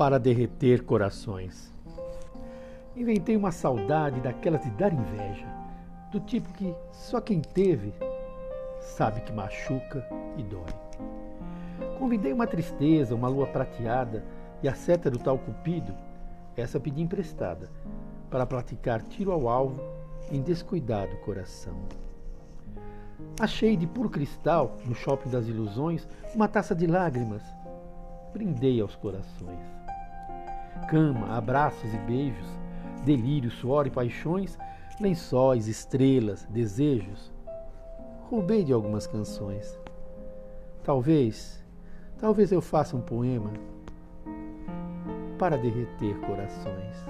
para derreter corações. Inventei uma saudade daquelas de dar inveja, do tipo que só quem teve sabe que machuca e dói. Convidei uma tristeza, uma lua prateada e a seta do tal Cupido, essa pedi emprestada, para praticar tiro ao alvo em descuidado coração. Achei de puro cristal, no shopping das ilusões, uma taça de lágrimas. Brindei aos corações. Cama, abraços e beijos, delírio, suor e paixões, lençóis, estrelas, desejos. Roubei de algumas canções. Talvez, talvez eu faça um poema para derreter corações.